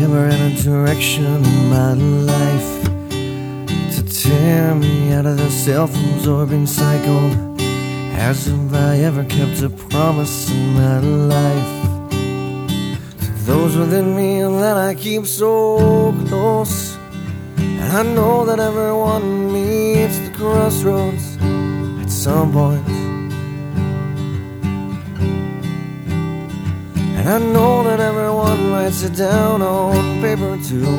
never had a direction in my life to tear me out of the self-absorbing cycle. As if I ever kept a promise in my life to those within me that I keep so close. And I know that everyone meets the crossroads at some point. And I know writes it down on paper too.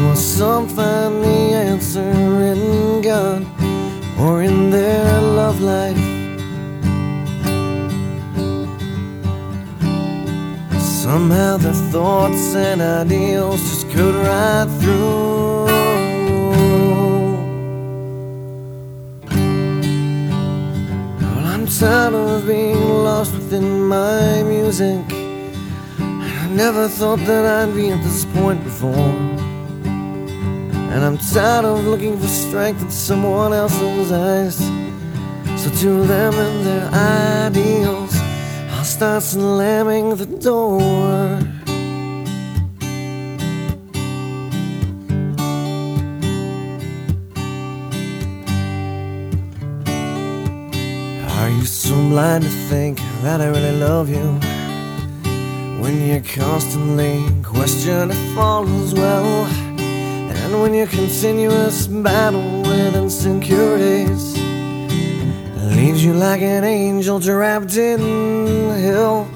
Will some find the answer in God or in their love life? Somehow their thoughts and ideals just cut right through. Tired of being lost within my music. I never thought that I'd be at this point before. And I'm tired of looking for strength in someone else's eyes. So to them and their ideals, I'll start slamming the door. So blind to think that I really love you? When you're constantly question if all is well, and when your continuous battle with insecurities leaves you like an angel trapped in hell.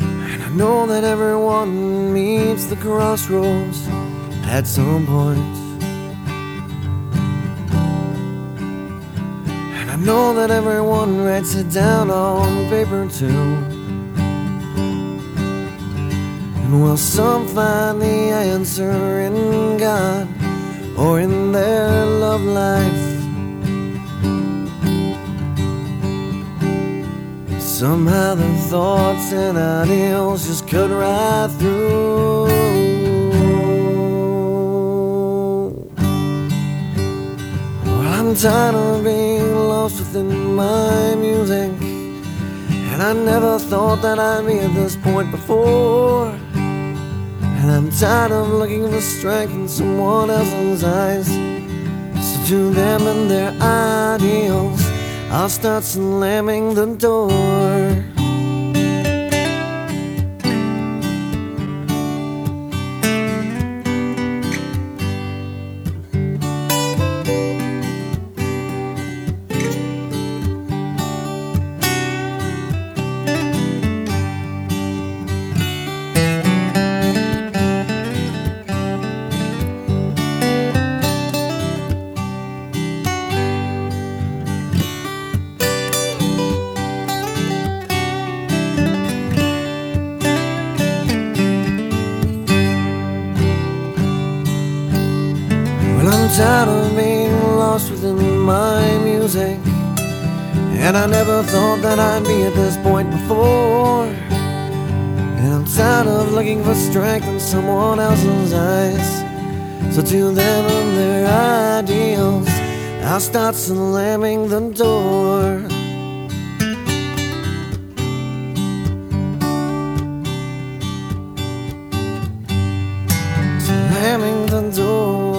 And I know that everyone meets the crossroads at some point. I know that everyone writes it down on paper too. And will some find the answer in God or in their love life? Somehow the thoughts and ideals just cut right through. Well, I'm tired of being lost within my music. And I never thought that I'd be at this point before. And I'm tired of looking for strength in someone else's eyes. So to them and their ideals. I'll start slamming the door. Tired of being lost within my music. And I never thought that I'd be at this point before. And I'm tired of looking for strength in someone else's eyes. So to them and their ideals, I'll start slamming the door. Slamming the door.